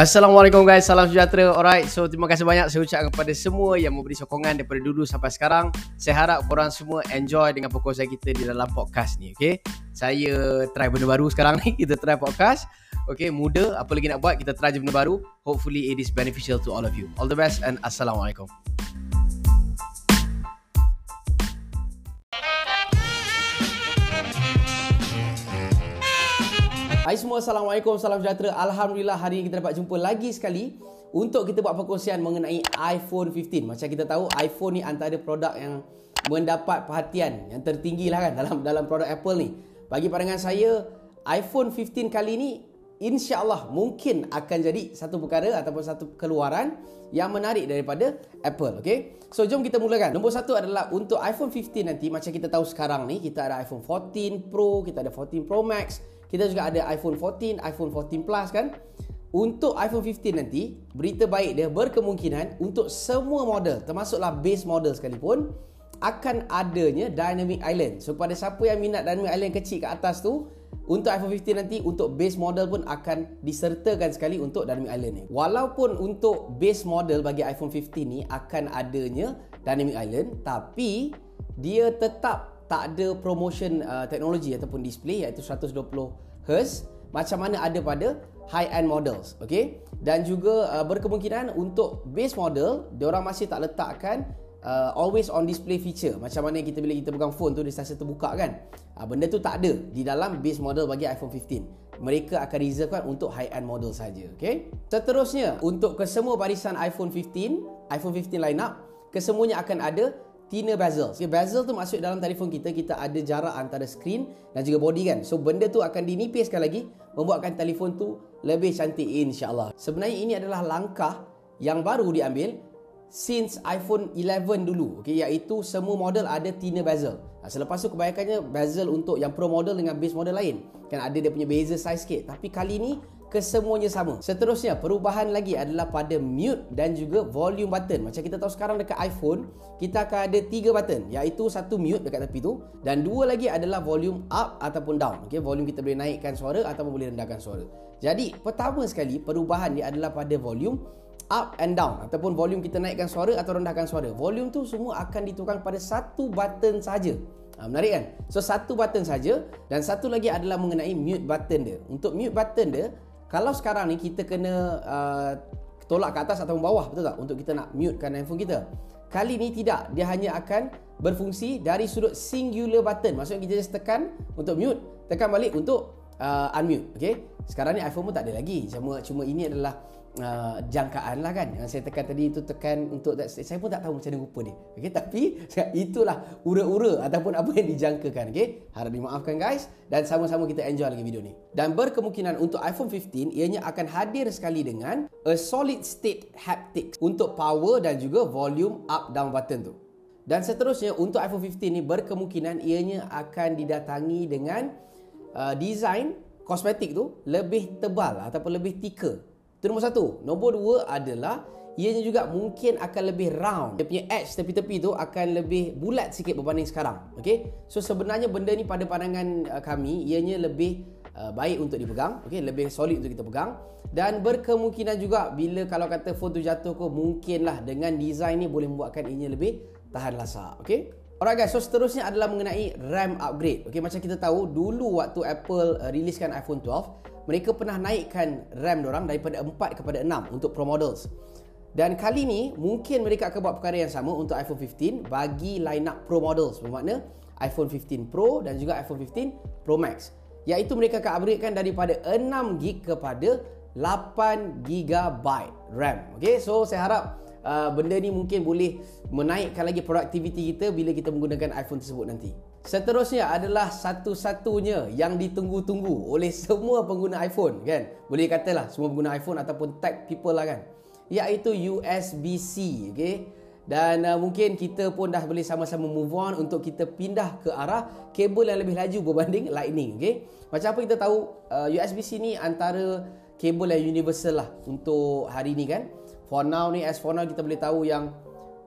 Assalamualaikum guys, salam sejahtera. Alright, so terima kasih banyak saya ucapkan kepada semua yang memberi sokongan daripada dulu sampai sekarang. Saya harap korang semua enjoy dengan perkongsian kita di dalam podcast ni, okay? Saya try benda baru sekarang ni, kita try podcast. Okay, muda, apa lagi nak buat, kita try je benda baru. Hopefully it is beneficial to all of you. All the best and Assalamualaikum. Hai semua, Assalamualaikum, salam sejahtera. Alhamdulillah hari ini kita dapat jumpa lagi sekali untuk kita buat perkongsian mengenai iPhone 15. Macam kita tahu, iPhone ni antara produk yang mendapat perhatian yang tertinggi lah kan dalam dalam produk Apple ni. Bagi pandangan saya, iPhone 15 kali ni insya-Allah mungkin akan jadi satu perkara ataupun satu keluaran yang menarik daripada Apple, okay? So jom kita mulakan. Nombor satu adalah untuk iPhone 15 nanti macam kita tahu sekarang ni kita ada iPhone 14 Pro, kita ada 14 Pro Max, kita juga ada iPhone 14, iPhone 14 Plus kan. Untuk iPhone 15 nanti, berita baik dia berkemungkinan untuk semua model, termasuklah base model sekalipun, akan adanya Dynamic Island. So pada siapa yang minat Dynamic Island kecil kat atas tu, untuk iPhone 15 nanti, untuk base model pun akan disertakan sekali untuk Dynamic Island ni. Walaupun untuk base model bagi iPhone 15 ni akan adanya Dynamic Island, tapi dia tetap tak ada promotion uh, teknologi ataupun display iaitu 120 Hz macam mana ada pada high end models okey dan juga uh, berkemungkinan untuk base model dia orang masih tak letakkan uh, always on display feature macam mana kita bila kita pegang phone tu dia sentiasa terbuka kan uh, benda tu tak ada di dalam base model bagi iPhone 15 mereka akan reservekan untuk high end model saja okey seterusnya untuk kesemua barisan iPhone 15 iPhone 15 lineup kesemuanya akan ada thinner bezel. Okay, bezel tu masuk dalam telefon kita, kita ada jarak antara screen dan juga body kan. So benda tu akan dinipiskan lagi, membuatkan telefon tu lebih cantik insya-Allah. Sebenarnya ini adalah langkah yang baru diambil since iPhone 11 dulu. Okay, iaitu semua model ada thinner bezel. Nah, selepas tu kebanyakannya bezel untuk yang pro model dengan base model lain. Kan ada dia punya beza size sikit. Tapi kali ni kesemuanya sama. Seterusnya, perubahan lagi adalah pada mute dan juga volume button. Macam kita tahu sekarang dekat iPhone, kita akan ada tiga button. Iaitu satu mute dekat tepi tu. Dan dua lagi adalah volume up ataupun down. Okay, volume kita boleh naikkan suara ataupun boleh rendahkan suara. Jadi, pertama sekali, perubahan dia adalah pada volume up and down. Ataupun volume kita naikkan suara atau rendahkan suara. Volume tu semua akan ditukar pada satu button saja. Ha, menarik kan? So, satu button saja. Dan satu lagi adalah mengenai mute button dia. Untuk mute button dia, kalau sekarang ni kita kena uh, tolak ke atas atau bawah betul tak untuk kita nak mute kan handphone kita kali ni tidak dia hanya akan berfungsi dari sudut singular button maksudnya kita just tekan untuk mute tekan balik untuk uh, unmute okey sekarang ni iPhone pun tak ada lagi cuma cuma ini adalah uh, jangkaan lah kan. Yang saya tekan tadi itu tekan untuk saya pun tak tahu macam mana rupa dia okay? tapi itulah ura-ura ataupun apa yang dijangkakan okay? harap dimaafkan guys. Dan sama-sama kita enjoy lagi video ni. Dan berkemungkinan untuk iPhone 15 ianya akan hadir sekali dengan a solid state haptics untuk power dan juga volume up down button tu. Dan seterusnya untuk iPhone 15 ni berkemungkinan ianya akan didatangi dengan uh, design kosmetik tu lebih tebal ataupun lebih thicker itu nombor satu. Nombor dua adalah ianya juga mungkin akan lebih round. Dia punya edge tepi-tepi tu akan lebih bulat sikit berbanding sekarang. Okay? So sebenarnya benda ni pada pandangan uh, kami ianya lebih uh, baik untuk dipegang. Okay? Lebih solid untuk kita pegang. Dan berkemungkinan juga bila kalau kata phone tu jatuh ko mungkinlah dengan design ni boleh membuatkan ianya lebih tahan lasak. Okay? Alright guys, so seterusnya adalah mengenai RAM upgrade. Okay, macam kita tahu dulu waktu Apple uh, riliskan iPhone 12, mereka pernah naikkan RAM orang daripada 4 kepada 6 untuk Pro models. Dan kali ni mungkin mereka akan buat perkara yang sama untuk iPhone 15 bagi line up Pro models bermakna iPhone 15 Pro dan juga iPhone 15 Pro Max. Iaitu mereka akan upgradekan daripada 6GB kepada 8GB RAM. Okay, so saya harap uh, benda ni mungkin boleh menaikkan lagi produktiviti kita bila kita menggunakan iPhone tersebut nanti. Seterusnya adalah satu-satunya yang ditunggu-tunggu oleh semua pengguna iPhone kan. Boleh katalah semua pengguna iPhone ataupun tech people lah kan. Iaitu USB-C, okay? Dan uh, mungkin kita pun dah boleh sama-sama move on untuk kita pindah ke arah kabel yang lebih laju berbanding lightning, okay? Macam apa kita tahu uh, USB-C ni antara kabel yang universal lah untuk hari ni kan. For now ni as for now kita boleh tahu yang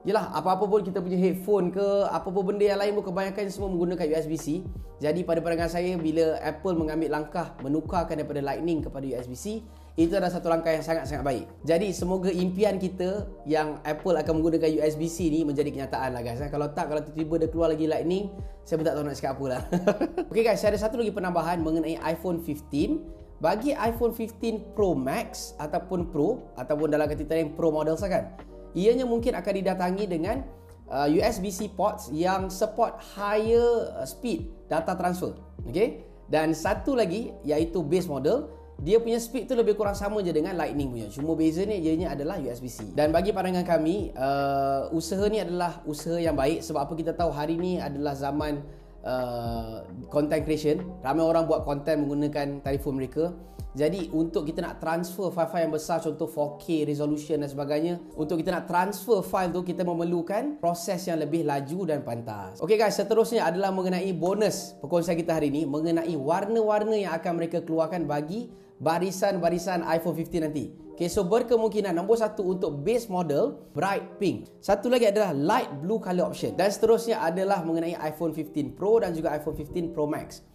Yelah, apa-apa pun kita punya headphone ke, apa-apa benda yang lain pun kebanyakan semua menggunakan USB-C. Jadi pada pandangan saya, bila Apple mengambil langkah menukarkan daripada Lightning kepada USB-C, itu adalah satu langkah yang sangat-sangat baik. Jadi semoga impian kita yang Apple akan menggunakan USB-C ni menjadi kenyataan lah guys. Kalau tak, kalau tiba-tiba dia keluar lagi Lightning, saya pun tak tahu nak cakap apa lah. okay guys, saya ada satu lagi penambahan mengenai iPhone 15. Bagi iPhone 15 Pro Max ataupun Pro, ataupun dalam kata yang Pro model kan, ianya mungkin akan didatangi dengan uh, USB-C ports yang support higher uh, speed data transfer. Okay? Dan satu lagi, iaitu base model, dia punya speed tu lebih kurang sama je dengan lightning punya cuma beza ni ianya adalah USB-C dan bagi pandangan kami uh, usaha ni adalah usaha yang baik sebab apa kita tahu hari ni adalah zaman uh, content creation ramai orang buat content menggunakan telefon mereka jadi untuk kita nak transfer file-file yang besar contoh 4K resolution dan sebagainya untuk kita nak transfer file tu kita memerlukan proses yang lebih laju dan pantas. Okey guys, seterusnya adalah mengenai bonus perkongsian kita hari ini mengenai warna-warna yang akan mereka keluarkan bagi barisan-barisan iPhone 15 nanti. Okay, so berkemungkinan nombor satu untuk base model bright pink. Satu lagi adalah light blue color option. Dan seterusnya adalah mengenai iPhone 15 Pro dan juga iPhone 15 Pro Max.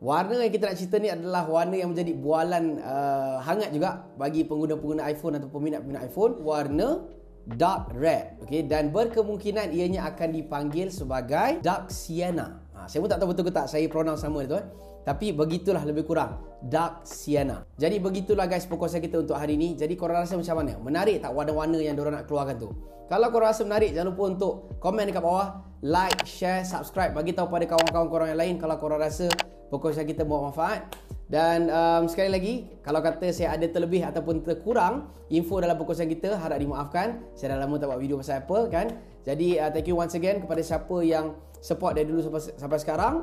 Warna yang kita nak cerita ni adalah warna yang menjadi bualan uh, hangat juga bagi pengguna-pengguna iPhone atau peminat-peminat iPhone. Warna dark red. Okay, dan berkemungkinan ianya akan dipanggil sebagai dark sienna. Ha, saya pun tak tahu betul ke tak saya pronounce sama itu. Eh. Tapi begitulah lebih kurang. Dark Sienna. Jadi begitulah guys perkongsian kita untuk hari ini Jadi korang rasa macam mana? Menarik tak warna-warna yang diorang nak keluarkan tu? Kalau korang rasa menarik Jangan lupa untuk komen dekat bawah. Like, share, subscribe. Bagi tahu pada kawan-kawan korang yang lain Kalau korang rasa perkongsian kita buat manfaat. Dan um, sekali lagi Kalau kata saya ada terlebih ataupun terkurang Info dalam perkongsian kita Harap dimaafkan. Saya dah lama tak buat video pasal Apple kan? Jadi uh, thank you once again Kepada siapa yang support dari dulu sampai, sampai sekarang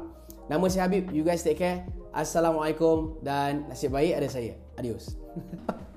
Nama saya Habib. You guys take care. Assalamualaikum dan nasib baik ada saya. Adios.